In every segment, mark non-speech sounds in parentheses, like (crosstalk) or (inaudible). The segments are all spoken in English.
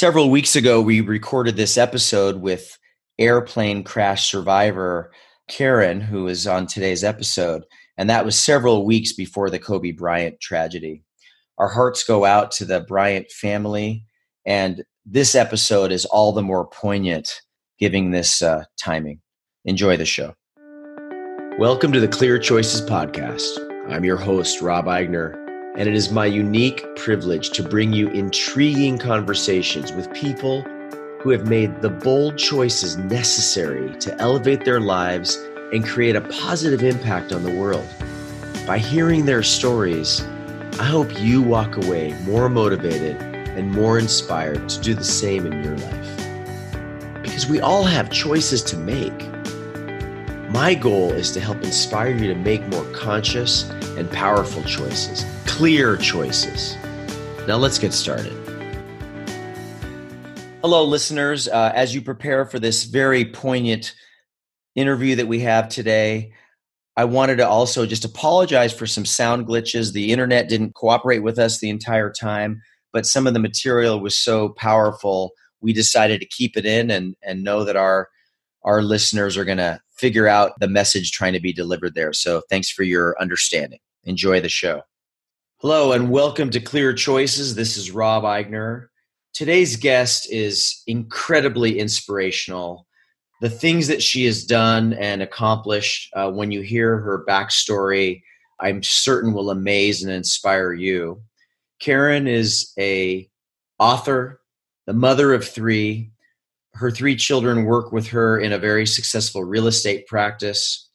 Several weeks ago, we recorded this episode with airplane crash survivor Karen, who is on today's episode. And that was several weeks before the Kobe Bryant tragedy. Our hearts go out to the Bryant family. And this episode is all the more poignant giving this uh, timing. Enjoy the show. Welcome to the Clear Choices Podcast. I'm your host, Rob Eigner, and it is my unique privilege to bring you intriguing conversations with people who have made the bold choices necessary to elevate their lives and create a positive impact on the world. By hearing their stories, I hope you walk away more motivated and more inspired to do the same in your life. Because we all have choices to make. My goal is to help inspire you to make more conscious and powerful choices, clear choices. Now let's get started. Hello, listeners. Uh, as you prepare for this very poignant interview that we have today, I wanted to also just apologize for some sound glitches. The internet didn't cooperate with us the entire time, but some of the material was so powerful, we decided to keep it in and, and know that our our listeners are going to figure out the message trying to be delivered there. So thanks for your understanding. Enjoy the show. Hello and welcome to Clear Choices. This is Rob Eigner. Today's guest is incredibly inspirational the things that she has done and accomplished uh, when you hear her backstory i'm certain will amaze and inspire you karen is a author the mother of three her three children work with her in a very successful real estate practice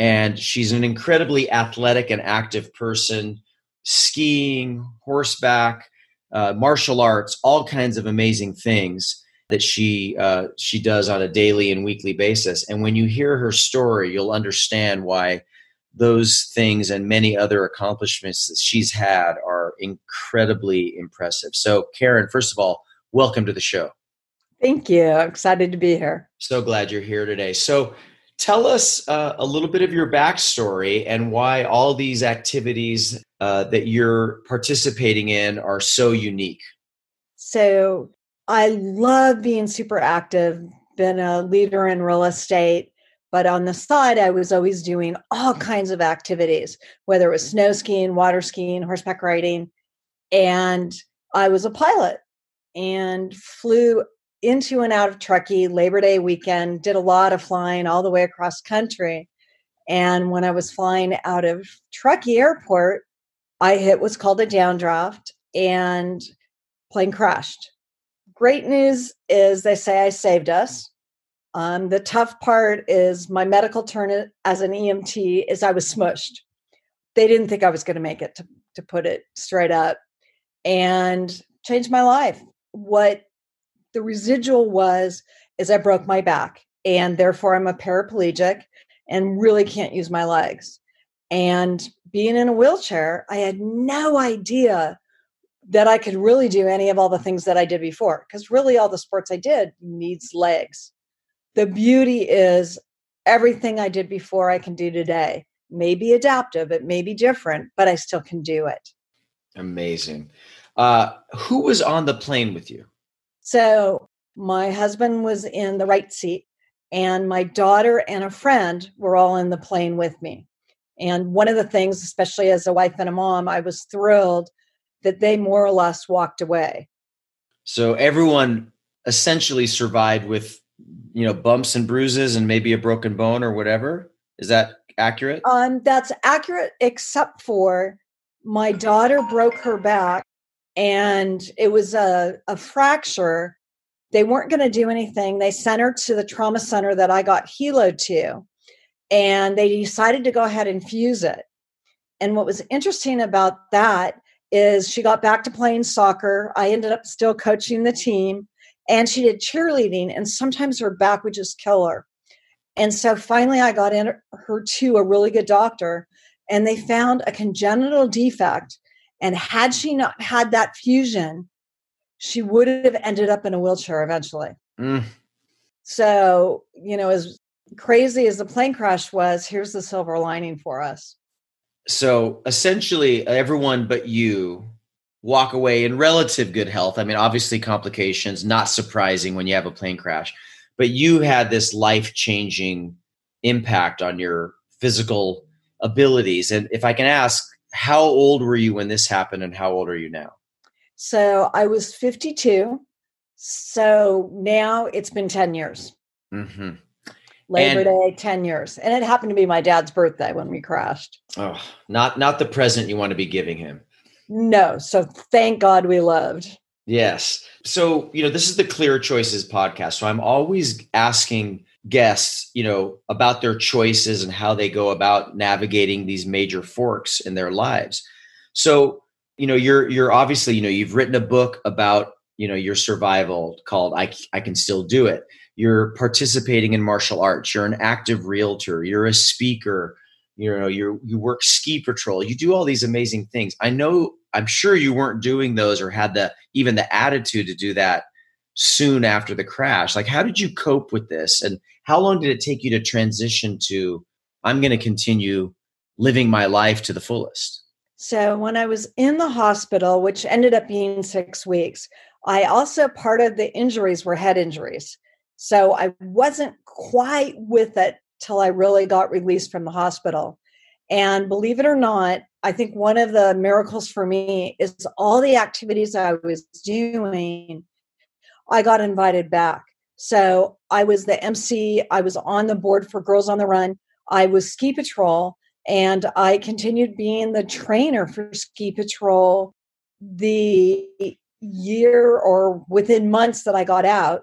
and she's an incredibly athletic and active person skiing horseback uh, martial arts all kinds of amazing things that she uh, she does on a daily and weekly basis. And when you hear her story, you'll understand why those things and many other accomplishments that she's had are incredibly impressive. So, Karen, first of all, welcome to the show. Thank you. Excited to be here. So glad you're here today. So, tell us uh, a little bit of your backstory and why all these activities uh, that you're participating in are so unique. So, I love being super active, been a leader in real estate, but on the side, I was always doing all kinds of activities, whether it was snow skiing, water skiing, horseback riding. And I was a pilot and flew into and out of Truckee Labor Day weekend, did a lot of flying all the way across country. And when I was flying out of Truckee Airport, I hit what's called a downdraft and plane crashed great news is they say I saved us. Um, the tough part is my medical turn as an EMT is I was smushed. They didn't think I was going to make it, to, to put it straight up, and changed my life. What the residual was is I broke my back, and therefore I'm a paraplegic and really can't use my legs. And being in a wheelchair, I had no idea that I could really do any of all the things that I did before. Because really, all the sports I did needs legs. The beauty is everything I did before I can do today. May be adaptive, it may be different, but I still can do it. Amazing. Uh, who was on the plane with you? So, my husband was in the right seat, and my daughter and a friend were all in the plane with me. And one of the things, especially as a wife and a mom, I was thrilled that they more or less walked away. So everyone essentially survived with, you know, bumps and bruises and maybe a broken bone or whatever. Is that accurate? Um, that's accurate, except for my daughter broke her back and it was a, a fracture. They weren't going to do anything. They sent her to the trauma center that I got heloed to, and they decided to go ahead and fuse it. And what was interesting about that is she got back to playing soccer. I ended up still coaching the team and she did cheerleading and sometimes her back would just kill her. And so finally I got in her to a really good doctor and they found a congenital defect and had she not had that fusion she would have ended up in a wheelchair eventually. Mm. So, you know, as crazy as the plane crash was, here's the silver lining for us so essentially everyone but you walk away in relative good health. I mean, obviously complications, not surprising when you have a plane crash, but you had this life changing impact on your physical abilities. And if I can ask, how old were you when this happened and how old are you now? So I was 52. So now it's been 10 years. Mm-hmm. Labor and, Day, 10 years. And it happened to be my dad's birthday when we crashed. Oh, not not the present you want to be giving him. No. So thank God we loved. Yes. So, you know, this is the Clear Choices podcast. So I'm always asking guests, you know, about their choices and how they go about navigating these major forks in their lives. So, you know, you're you're obviously, you know, you've written a book about, you know, your survival called I I can still do it. You're participating in martial arts, you're an active realtor, you're a speaker, you know, you you work ski patrol, you do all these amazing things. I know I'm sure you weren't doing those or had the even the attitude to do that soon after the crash. Like, how did you cope with this? And how long did it take you to transition to, I'm going to continue living my life to the fullest? So, when I was in the hospital, which ended up being six weeks, I also, part of the injuries were head injuries. So, I wasn't quite with it till I really got released from the hospital. And believe it or not, I think one of the miracles for me is all the activities I was doing I got invited back. So I was the MC, I was on the board for Girls on the Run, I was Ski Patrol, and I continued being the trainer for Ski Patrol the year or within months that I got out.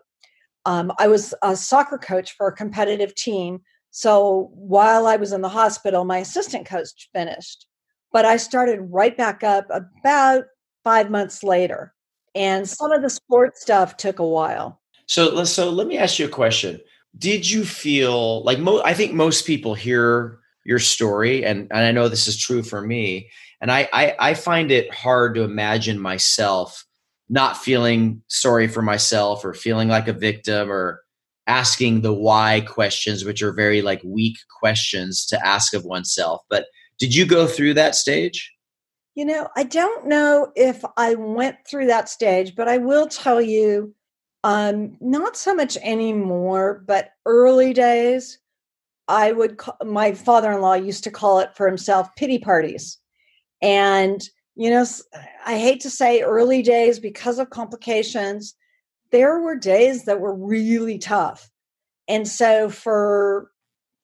Um, I was a soccer coach for a competitive team. So while I was in the hospital, my assistant coach finished. But I started right back up about five months later and some of the sports stuff took a while. So, so let me ask you a question. Did you feel like mo- I think most people hear your story, and, and I know this is true for me, and I, I I find it hard to imagine myself not feeling sorry for myself or feeling like a victim or asking the why questions, which are very like weak questions to ask of oneself. But did you go through that stage? You know, I don't know if I went through that stage, but I will tell you, um, not so much anymore, but early days, I would, call, my father in law used to call it for himself pity parties. And, you know, I hate to say early days because of complications, there were days that were really tough. And so for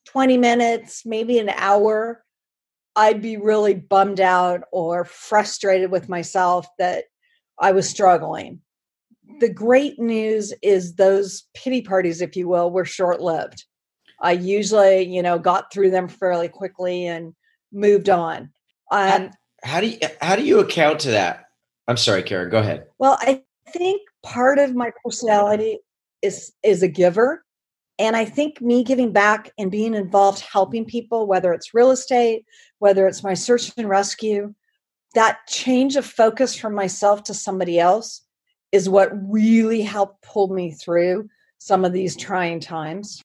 20 minutes, maybe an hour, I'd be really bummed out or frustrated with myself that I was struggling. The great news is those pity parties, if you will, were short lived. I usually, you know, got through them fairly quickly and moved on. Um, how, how do you how do you account to that? I'm sorry, Karen. Go ahead. Well, I think part of my personality is is a giver, and I think me giving back and being involved, helping people, whether it's real estate, whether it's my search and rescue, that change of focus from myself to somebody else is what really helped pull me through some of these trying times.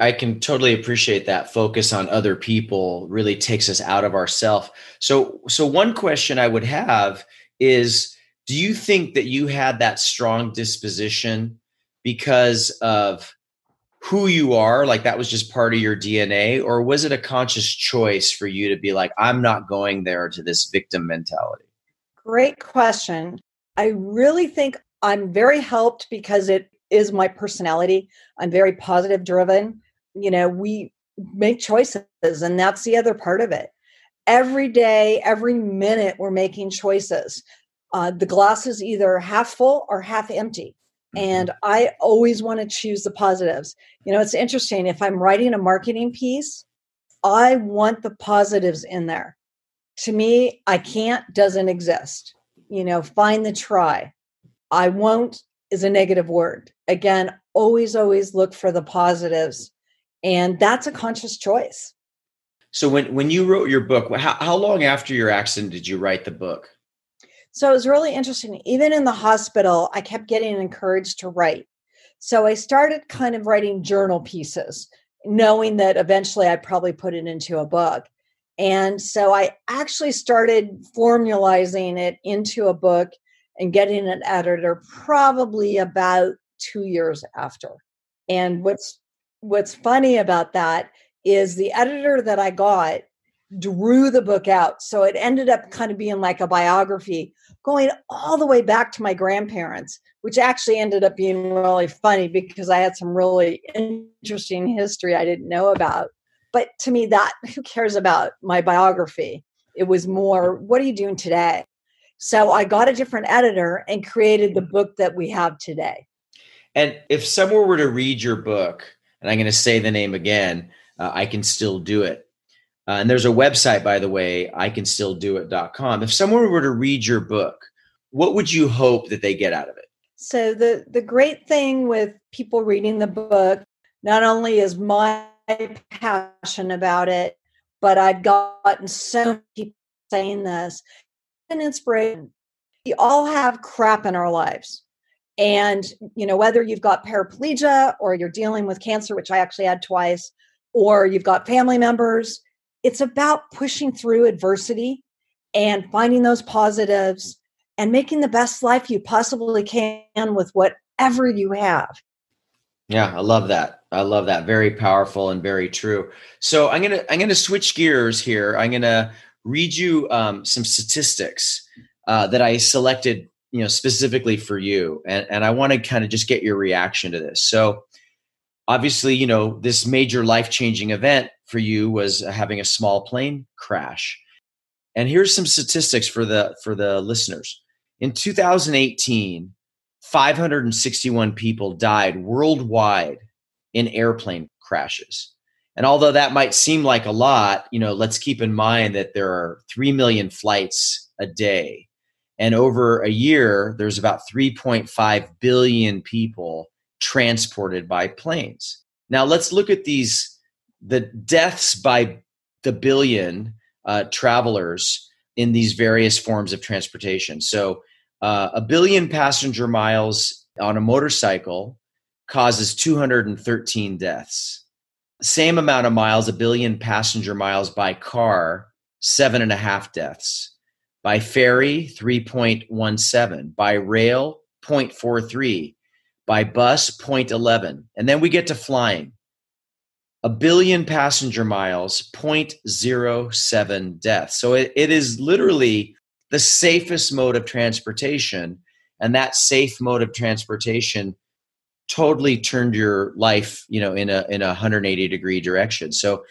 I can totally appreciate that focus on other people really takes us out of ourself. So so one question I would have is do you think that you had that strong disposition because of who you are like that was just part of your dna or was it a conscious choice for you to be like i'm not going there to this victim mentality? Great question. I really think i'm very helped because it is my personality. I'm very positive driven. You know we make choices and that's the other part of it. Every day every minute we're making choices. Uh, the glass is either half full or half empty and mm-hmm. I always want to choose the positives. You know, it's interesting. If I'm writing a marketing piece, I want the positives in there. To me, I can't doesn't exist. You know, find the try. I won't is a negative word. Again, always, always look for the positives. And that's a conscious choice. So when when you wrote your book, how, how long after your accident did you write the book? So it was really interesting. Even in the hospital, I kept getting encouraged to write. So I started kind of writing journal pieces, knowing that eventually I'd probably put it into a book. And so I actually started formalizing it into a book and getting an editor probably about two years after. And what's what's funny about that is the editor that I got drew the book out. So it ended up kind of being like a biography going all the way back to my grandparents, which actually ended up being really funny because I had some really interesting history I didn't know about. But to me, that (laughs) who cares about my biography? It was more, what are you doing today? So I got a different editor and created the book that we have today. And if someone were to read your book, and I'm going to say the name again, uh, I can still do it. Uh, and there's a website, by the way, I can still do it.com. If someone were to read your book, what would you hope that they get out of it? So the the great thing with people reading the book, not only is my passion about it, but I've gotten so many people saying this, an inspiration. We all have crap in our lives. And, you know, whether you've got paraplegia or you're dealing with cancer, which I actually had twice, or you've got family members, it's about pushing through adversity and finding those positives and making the best life you possibly can with whatever you have. Yeah, I love that. I love that. Very powerful and very true. So I'm gonna I'm gonna switch gears here. I'm gonna read you um, some statistics uh, that I selected, you know, specifically for you, and and I want to kind of just get your reaction to this. So obviously, you know, this major life changing event for you was having a small plane crash. And here's some statistics for the for the listeners. In 2018, 561 people died worldwide in airplane crashes. And although that might seem like a lot, you know, let's keep in mind that there are 3 million flights a day. And over a year, there's about 3.5 billion people transported by planes. Now, let's look at these the deaths by the billion uh, travelers in these various forms of transportation. So, uh, a billion passenger miles on a motorcycle causes 213 deaths. Same amount of miles, a billion passenger miles by car, seven and a half deaths. By ferry, 3.17. By rail, 0.43. By bus, 0.11. And then we get to flying a billion passenger miles, 0.07 deaths. So it, it is literally the safest mode of transportation. And that safe mode of transportation totally turned your life, you know, in a in a 180 degree direction. So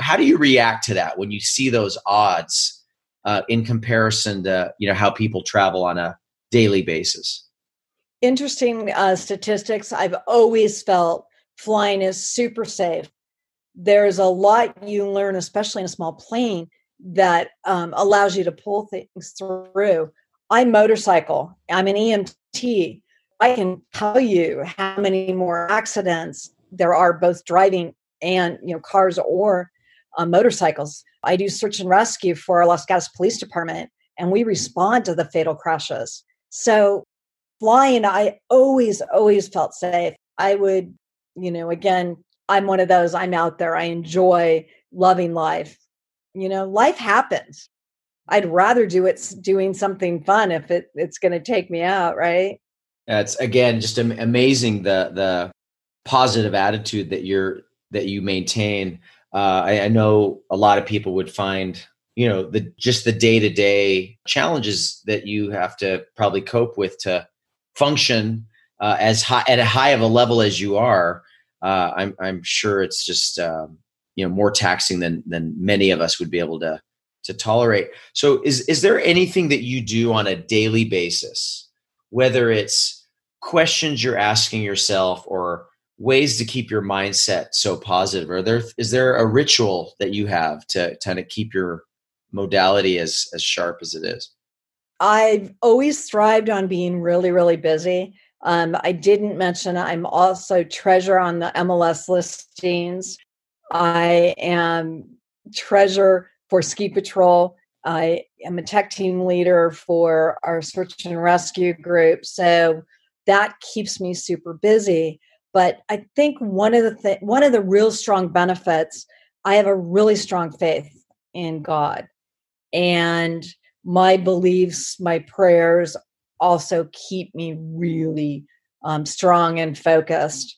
how do you react to that when you see those odds uh, in comparison to you know how people travel on a daily basis? Interesting uh, statistics. I've always felt flying is super safe there's a lot you learn, especially in a small plane, that um, allows you to pull things through. I motorcycle. I'm an EMT. I can tell you how many more accidents there are, both driving and you know cars or uh, motorcycles. I do search and rescue for our Los Gatos Police Department, and we respond to the fatal crashes. So flying, I always, always felt safe. I would, you know, again, I'm one of those, I'm out there, I enjoy loving life. You know, life happens. I'd rather do it doing something fun if it, it's going to take me out, right? It's again just amazing the the positive attitude that you're that you maintain. Uh, I, I know a lot of people would find you know the just the day to day challenges that you have to probably cope with to function uh, as high at a high of a level as you are uh, I'm I'm sure it's just um, you know more taxing than than many of us would be able to to tolerate. So is is there anything that you do on a daily basis, whether it's questions you're asking yourself or ways to keep your mindset so positive? Are there is there a ritual that you have to kind of keep your modality as as sharp as it is? I've always thrived on being really, really busy. Um, I didn't mention I'm also treasurer on the MLS listings. I am treasurer for Ski Patrol. I am a tech team leader for our search and rescue group. So that keeps me super busy. But I think one of the th- one of the real strong benefits, I have a really strong faith in God. And my beliefs, my prayers also keep me really um, strong and focused.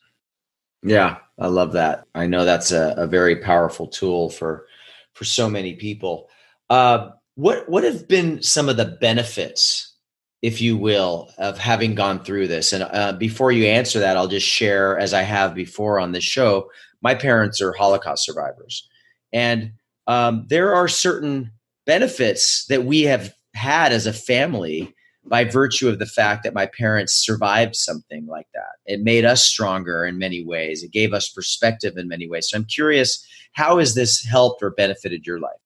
Yeah, I love that. I know that's a, a very powerful tool for for so many people. Uh, what what have been some of the benefits, if you will, of having gone through this? And uh, before you answer that, I'll just share, as I have before on this show, my parents are Holocaust survivors, and um, there are certain benefits that we have had as a family by virtue of the fact that my parents survived something like that. It made us stronger in many ways. It gave us perspective in many ways. So I'm curious, how has this helped or benefited your life?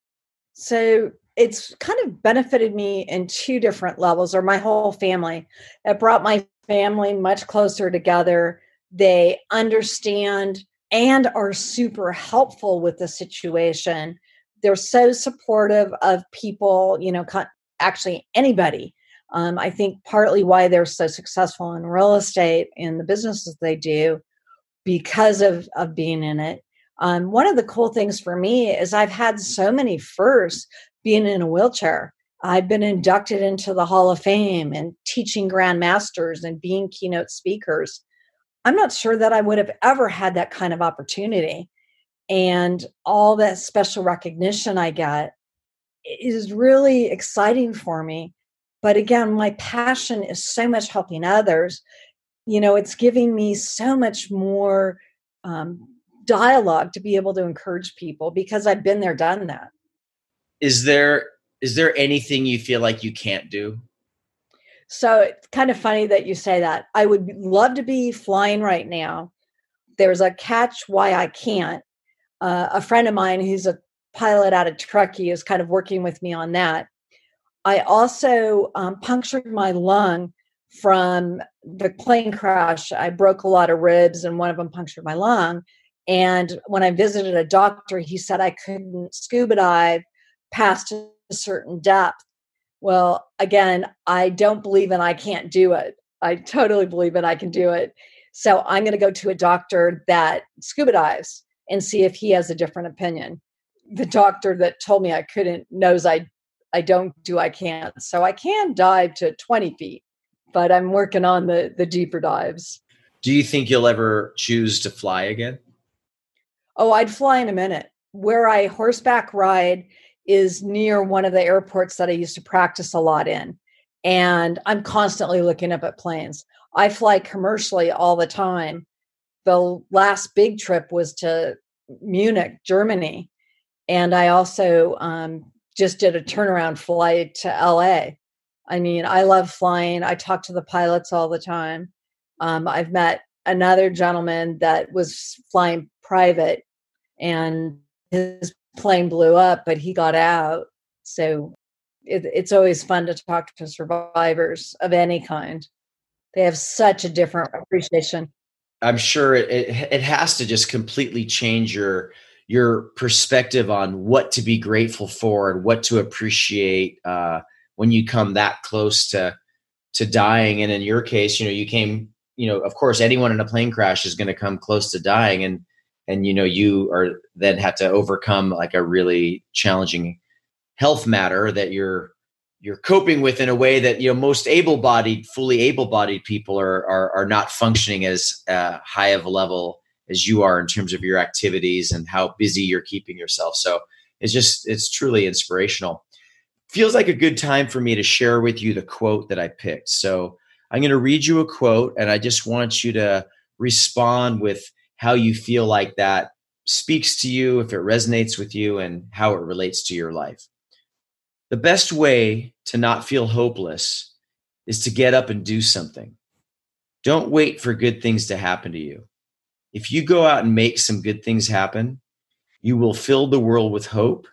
So it's kind of benefited me in two different levels, or my whole family. It brought my family much closer together. They understand and are super helpful with the situation. They're so supportive of people, you know, actually anybody um, I think partly why they're so successful in real estate and the businesses they do because of, of being in it. Um, one of the cool things for me is I've had so many firsts being in a wheelchair. I've been inducted into the Hall of Fame and teaching Grand Masters and being keynote speakers. I'm not sure that I would have ever had that kind of opportunity. And all that special recognition I get is really exciting for me but again, my passion is so much helping others. You know, it's giving me so much more um, dialogue to be able to encourage people because I've been there, done that. Is there is there anything you feel like you can't do? So it's kind of funny that you say that. I would love to be flying right now. There's a catch why I can't. Uh, a friend of mine who's a pilot out of Truckee is kind of working with me on that. I also um, punctured my lung from the plane crash. I broke a lot of ribs, and one of them punctured my lung. And when I visited a doctor, he said I couldn't scuba dive past a certain depth. Well, again, I don't believe in I can't do it. I totally believe in I can do it. So I'm going to go to a doctor that scuba dives and see if he has a different opinion. The doctor that told me I couldn't knows I I don't do I can't. So I can dive to 20 feet, but I'm working on the the deeper dives. Do you think you'll ever choose to fly again? Oh, I'd fly in a minute. Where I horseback ride is near one of the airports that I used to practice a lot in. And I'm constantly looking up at planes. I fly commercially all the time. The last big trip was to Munich, Germany. And I also um, just did a turnaround flight to LA. I mean, I love flying. I talk to the pilots all the time. Um, I've met another gentleman that was flying private and his plane blew up, but he got out. So it, it's always fun to talk to survivors of any kind. They have such a different appreciation. I'm sure it, it, it has to just completely change your your perspective on what to be grateful for and what to appreciate uh, when you come that close to to dying. And in your case, you know, you came, you know, of course, anyone in a plane crash is going to come close to dying, and and you know, you are then had to overcome like a really challenging health matter that you're you're coping with in a way that you know most able-bodied fully able-bodied people are are, are not functioning as uh, high of a level as you are in terms of your activities and how busy you're keeping yourself. So it's just, it's truly inspirational. Feels like a good time for me to share with you the quote that I picked. So I'm going to read you a quote and I just want you to respond with how you feel like that speaks to you, if it resonates with you, and how it relates to your life. The best way to not feel hopeless is to get up and do something. Don't wait for good things to happen to you if you go out and make some good things happen, you will fill the world with hope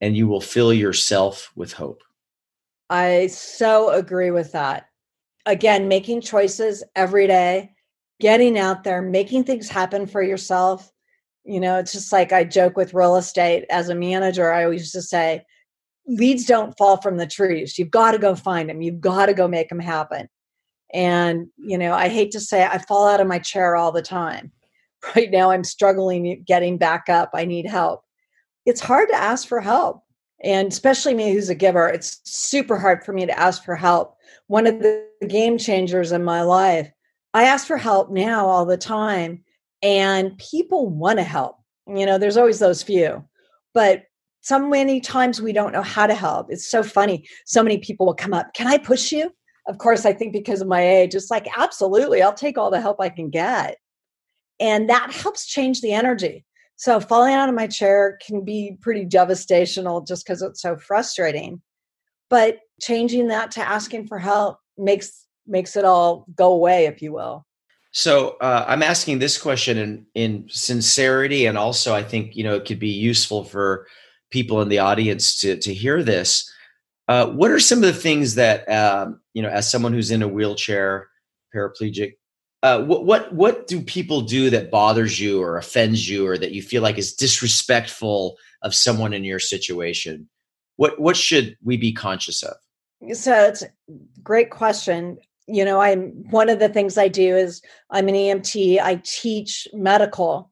and you will fill yourself with hope. I so agree with that. Again, making choices every day, getting out there, making things happen for yourself. You know, it's just like I joke with real estate as a manager. I always just say, leads don't fall from the trees. You've got to go find them. You've got to go make them happen. And, you know, I hate to say I fall out of my chair all the time right now i'm struggling getting back up i need help it's hard to ask for help. And especially me who's a giver, it's super hard for me to ask for help. One of the game changers in my life, I ask for help now all the time, and people want to help. You know, there's always those few, but so many times we don't know how to help. It's so funny. So many people will come up, Can I push you? Of course, I think because of my age, it's like, absolutely, I'll take all the help I can get. And that helps change the energy. So falling out of my chair can be pretty devastational just because it's so frustrating. But changing that to asking for help makes makes it all go away, if you will. So uh, I'm asking this question in in sincerity, and also I think you know it could be useful for people in the audience to to hear this. Uh, what are some of the things that um, you know, as someone who's in a wheelchair, paraplegic, uh, what what what do people do that bothers you or offends you or that you feel like is disrespectful of someone in your situation? What what should we be conscious of? So it's a great question. You know, I'm one of the things I do is I'm an EMT. I teach medical,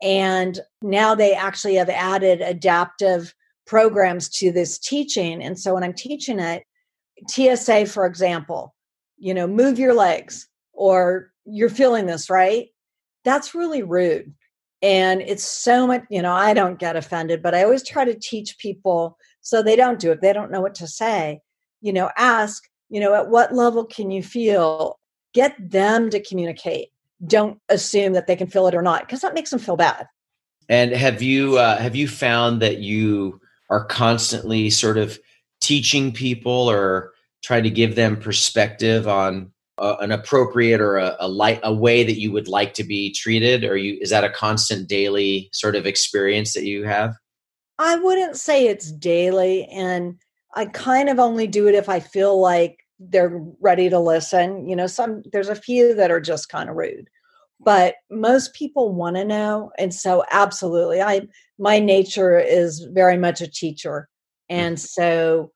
and now they actually have added adaptive programs to this teaching. And so when I'm teaching it, TSA, for example, you know, move your legs or you're feeling this, right? That's really rude. And it's so much, you know, I don't get offended, but I always try to teach people so they don't do it. They don't know what to say. You know, ask, you know, at what level can you feel? Get them to communicate. Don't assume that they can feel it or not, because that makes them feel bad. And have you uh, have you found that you are constantly sort of teaching people or trying to give them perspective on uh, an appropriate or a, a light a way that you would like to be treated? Or you is that a constant daily sort of experience that you have? I wouldn't say it's daily and i kind of only do it if i feel like they're ready to listen. You know some there's a few that are just kind of rude but most people want to know and so absolutely i my nature is very much a teacher mm. and so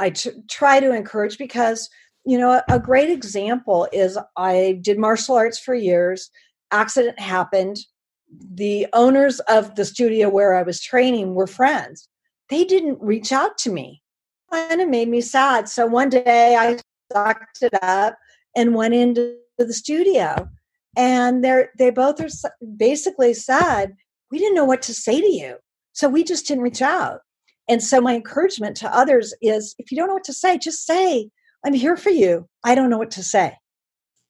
I t- try to encourage because you know, a great example is I did martial arts for years. Accident happened. The owners of the studio where I was training were friends. They didn't reach out to me. And it made me sad. So one day I sucked it up and went into the studio. And they're they both are basically said, we didn't know what to say to you. So we just didn't reach out. And so my encouragement to others is if you don't know what to say, just say, I'm here for you. I don't know what to say.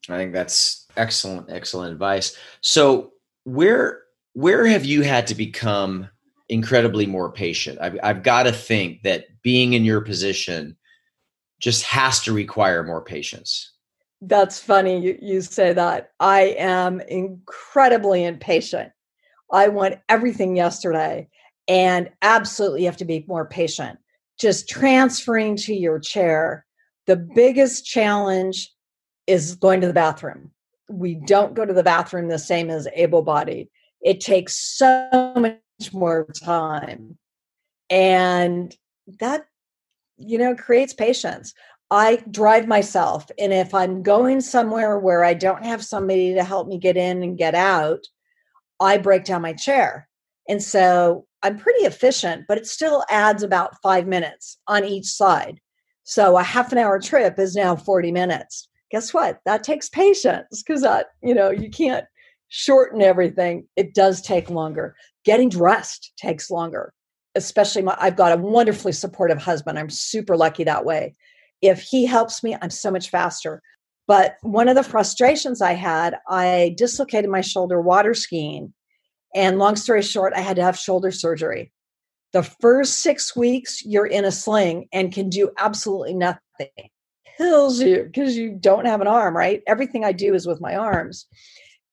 I think that's excellent, excellent advice. So where where have you had to become incredibly more patient? I've, I've got to think that being in your position just has to require more patience. That's funny you, you say that. I am incredibly impatient. I want everything yesterday and absolutely have to be more patient. Just transferring to your chair the biggest challenge is going to the bathroom. We don't go to the bathroom the same as able bodied. It takes so much more time. And that, you know, creates patience. I drive myself. And if I'm going somewhere where I don't have somebody to help me get in and get out, I break down my chair. And so I'm pretty efficient, but it still adds about five minutes on each side. So a half an hour trip is now 40 minutes. Guess what? That takes patience because that, you know, you can't shorten everything. It does take longer. Getting dressed takes longer. Especially my I've got a wonderfully supportive husband. I'm super lucky that way. If he helps me, I'm so much faster. But one of the frustrations I had, I dislocated my shoulder water skiing. And long story short, I had to have shoulder surgery. The first six weeks, you're in a sling and can do absolutely nothing. Kills you because you don't have an arm, right? Everything I do is with my arms.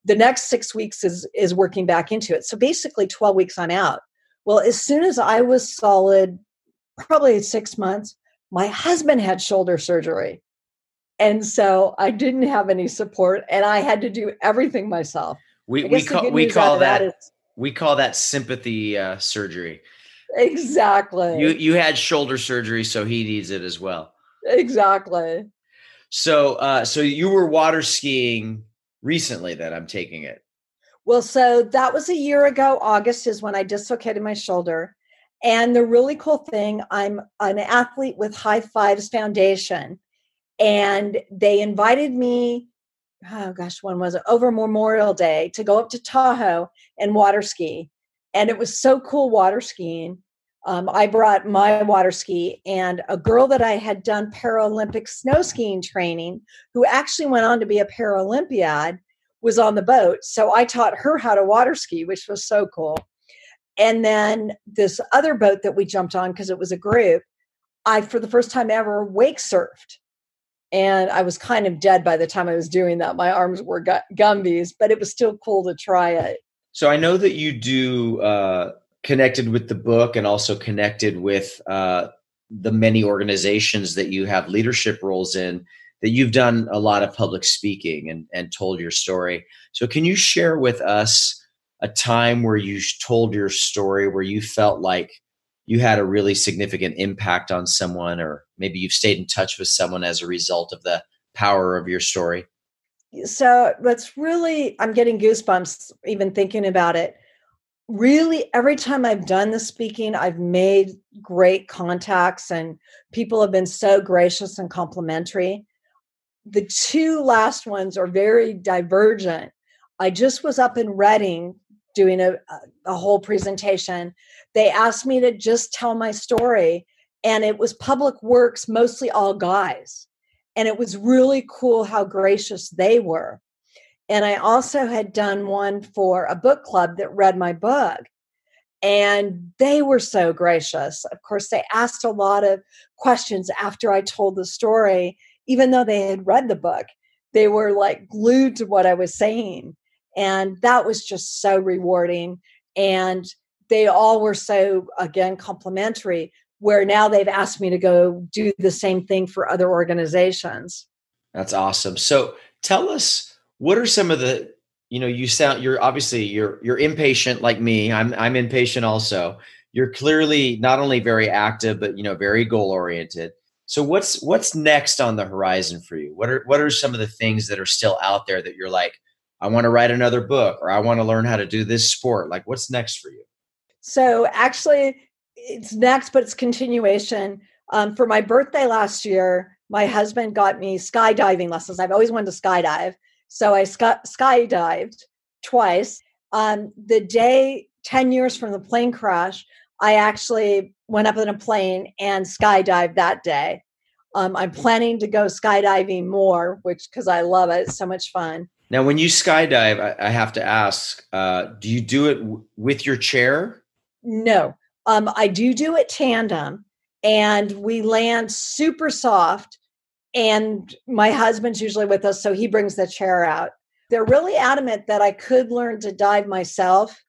The next six weeks is is working back into it. So basically, 12 weeks I'm out. Well, as soon as I was solid, probably six months, my husband had shoulder surgery. And so I didn't have any support and I had to do everything myself. We, we call, we call that, that is, we call that sympathy uh, surgery. Exactly. You you had shoulder surgery, so he needs it as well. Exactly. So uh so you were water skiing recently that I'm taking it. Well, so that was a year ago. August is when I dislocated my shoulder. And the really cool thing, I'm an athlete with High Fives Foundation. And they invited me, oh gosh, when was it? Over Memorial Day to go up to Tahoe and water ski. And it was so cool water skiing. Um, I brought my water ski and a girl that I had done Paralympic snow skiing training, who actually went on to be a Paralympiad, was on the boat. So I taught her how to water ski, which was so cool. And then this other boat that we jumped on because it was a group, I, for the first time ever, wake surfed. And I was kind of dead by the time I was doing that. My arms were gu- Gumby's, but it was still cool to try it. So I know that you do uh, connected with the book and also connected with uh, the many organizations that you have leadership roles in that you've done a lot of public speaking and, and told your story. So can you share with us a time where you told your story where you felt like you had a really significant impact on someone or maybe you've stayed in touch with someone as a result of the power of your story so that's really i'm getting goosebumps even thinking about it. Really every time i've done the speaking i've made great contacts and people have been so gracious and complimentary. The two last ones are very divergent. I just was up in reading doing a, a whole presentation. They asked me to just tell my story and it was public works mostly all guys and it was really cool how gracious they were and i also had done one for a book club that read my book and they were so gracious of course they asked a lot of questions after i told the story even though they had read the book they were like glued to what i was saying and that was just so rewarding. And they all were so, again, complimentary, where now they've asked me to go do the same thing for other organizations. That's awesome. So tell us what are some of the you know you sound you're obviously you're you're impatient like me i'm i'm impatient also you're clearly not only very active but you know very goal oriented so what's what's next on the horizon for you what are what are some of the things that are still out there that you're like I want to write another book or I want to learn how to do this sport. Like, what's next for you? So, actually, it's next, but it's continuation. Um, for my birthday last year, my husband got me skydiving lessons. I've always wanted to skydive. So, I sky- skydived twice. Um, the day 10 years from the plane crash, I actually went up in a plane and skydived that day. Um, I'm planning to go skydiving more, which because I love it. It's so much fun. Now, when you skydive, I, I have to ask: uh, Do you do it w- with your chair? No, um, I do do it tandem, and we land super soft. And my husband's usually with us, so he brings the chair out. They're really adamant that I could learn to dive myself.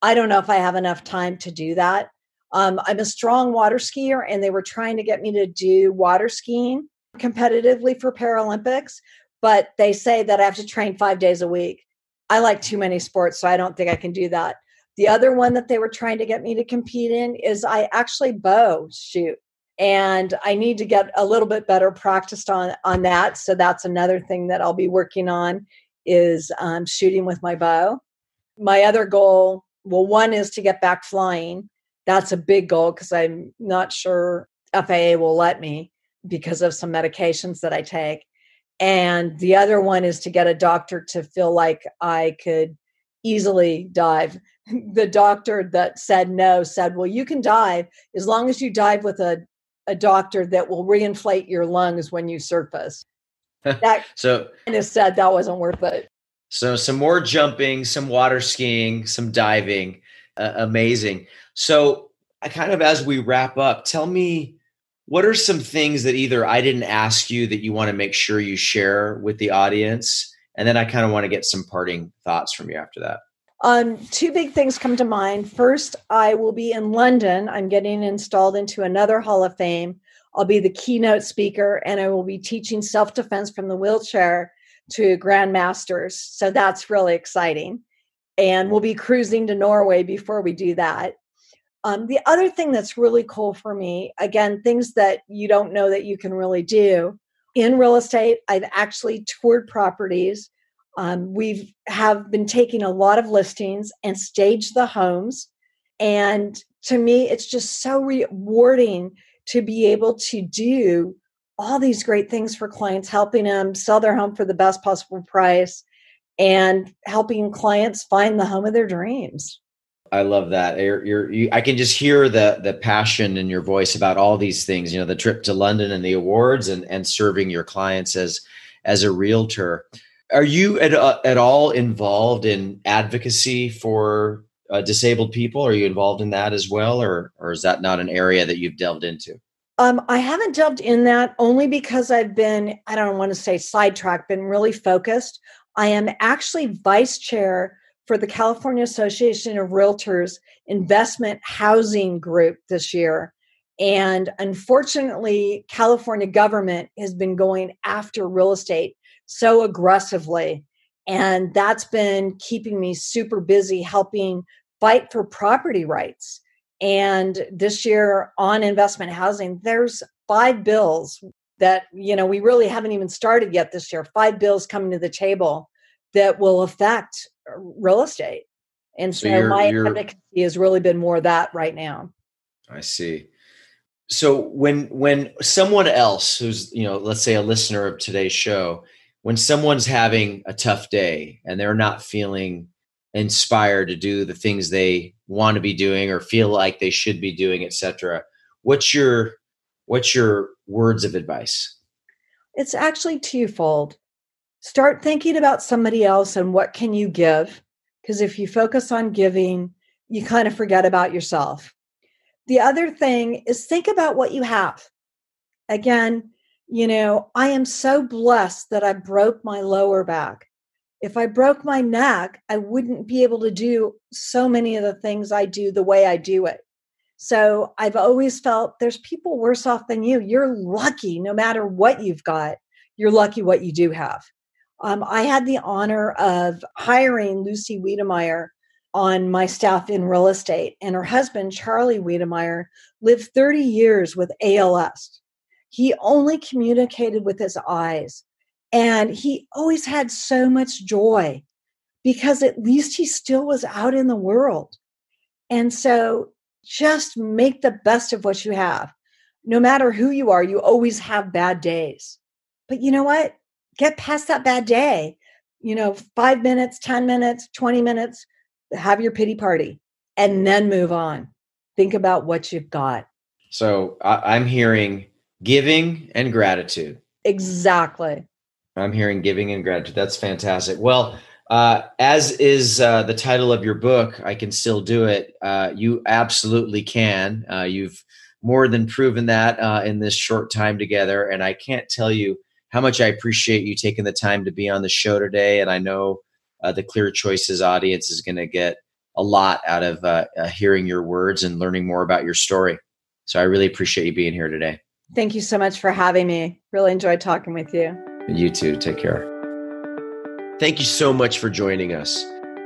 I don't know if I have enough time to do that. Um, I'm a strong water skier, and they were trying to get me to do water skiing competitively for Paralympics, but they say that I have to train five days a week. I like too many sports, so I don't think I can do that. The other one that they were trying to get me to compete in is I actually bow shoot. And I need to get a little bit better practiced on on that. So that's another thing that I'll be working on is um, shooting with my bow. My other goal, well, one is to get back flying. That's a big goal because I'm not sure FAA will let me because of some medications that I take and the other one is to get a doctor to feel like I could easily dive. The doctor that said no said, Well, you can dive as long as you dive with a, a doctor that will reinflate your lungs when you surface. (laughs) That so kind of said that wasn't worth it. So, some more jumping, some water skiing, some diving. Uh, amazing. So, I kind of as we wrap up, tell me what are some things that either I didn't ask you that you want to make sure you share with the audience? And then I kind of want to get some parting thoughts from you after that. Um, two big things come to mind. First, I will be in London. I'm getting installed into another Hall of Fame. I'll be the keynote speaker, and I will be teaching self defense from the wheelchair to grandmasters. So that's really exciting. And we'll be cruising to Norway before we do that. Um, the other thing that's really cool for me, again, things that you don't know that you can really do in real estate, I've actually toured properties. Um, we've have been taking a lot of listings and staged the homes. And to me, it's just so rewarding to be able to do all these great things for clients, helping them sell their home for the best possible price and helping clients find the home of their dreams. I love that. You're, you're, you, I can just hear the the passion in your voice about all these things. You know, the trip to London and the awards, and and serving your clients as as a realtor. Are you at uh, at all involved in advocacy for uh, disabled people? Are you involved in that as well, or or is that not an area that you've delved into? Um, I haven't delved in that only because I've been, I don't want to say sidetracked, been really focused. I am actually vice chair for the California Association of Realtors Investment Housing Group this year. And unfortunately, California government has been going after real estate so aggressively. And that's been keeping me super busy helping fight for property rights. And this year on investment housing, there's five bills that, you know, we really haven't even started yet this year. Five bills coming to the table that will affect uh, real estate. And so, so you're, my you're, advocacy has really been more that right now. I see. So when when someone else who's, you know, let's say a listener of today's show, when someone's having a tough day and they're not feeling inspired to do the things they want to be doing or feel like they should be doing etc what's your what's your words of advice? It's actually twofold. Start thinking about somebody else and what can you give because if you focus on giving you kind of forget about yourself. The other thing is think about what you have. Again you know i am so blessed that i broke my lower back if I broke my neck, I wouldn't be able to do so many of the things I do the way I do it. So I've always felt there's people worse off than you. You're lucky no matter what you've got. You're lucky what you do have. Um, I had the honor of hiring Lucy Wedemeyer on my staff in real estate, and her husband, Charlie Wedemeyer, lived 30 years with ALS. He only communicated with his eyes. And he always had so much joy because at least he still was out in the world. And so just make the best of what you have. No matter who you are, you always have bad days. But you know what? Get past that bad day. You know, five minutes, 10 minutes, 20 minutes, have your pity party and then move on. Think about what you've got. So I'm hearing giving and gratitude. Exactly. I'm hearing giving and gratitude. That's fantastic. Well, uh, as is uh, the title of your book, I can still do it. Uh, you absolutely can. Uh, you've more than proven that uh, in this short time together, and I can't tell you how much I appreciate you taking the time to be on the show today. And I know uh, the Clear Choices audience is going to get a lot out of hearing your words and learning more about your story. So I really appreciate you being here today. Thank you so much for having me. Really enjoyed talking with you. You too. Take care. Thank you so much for joining us.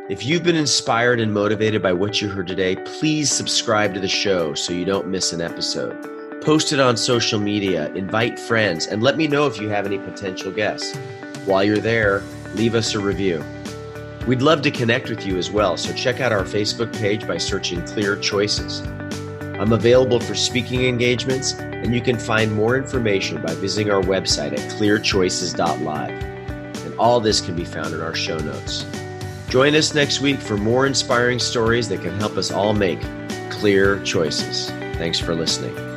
If you've been inspired and motivated by what you heard today, please subscribe to the show so you don't miss an episode. Post it on social media, invite friends, and let me know if you have any potential guests. While you're there, leave us a review. We'd love to connect with you as well, so check out our Facebook page by searching Clear Choices. I'm available for speaking engagements, and you can find more information by visiting our website at clearchoices.live. And all this can be found in our show notes. Join us next week for more inspiring stories that can help us all make clear choices. Thanks for listening.